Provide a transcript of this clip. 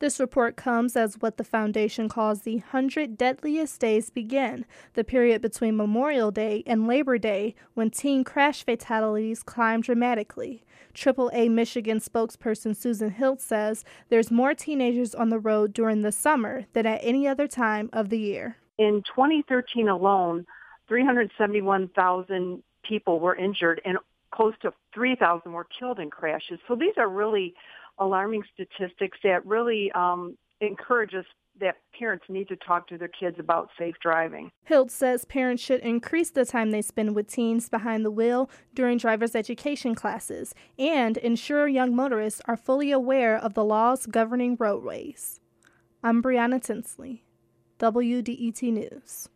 This report comes as what the foundation calls the 100 deadliest days begin, the period between Memorial Day and Labor Day when teen crash fatalities climb dramatically. AAA Michigan spokesperson Susan Hiltz says there's more teenagers on the road during the summer than at any other time of the year. In 2013 alone, 371,000 people were injured and close to 3,000 were killed in crashes. So these are really alarming statistics that really um, encourage us that parents need to talk to their kids about safe driving. Hiltz says parents should increase the time they spend with teens behind the wheel during driver's education classes and ensure young motorists are fully aware of the laws governing roadways. I'm Brianna Tinsley, WDET News.